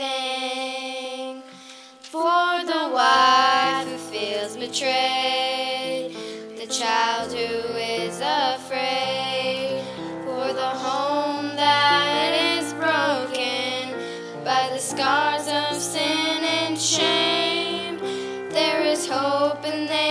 everything for the wife who feels betrayed, the child who is afraid, for the home that is broken by the scars of sin and shame. There is hope in there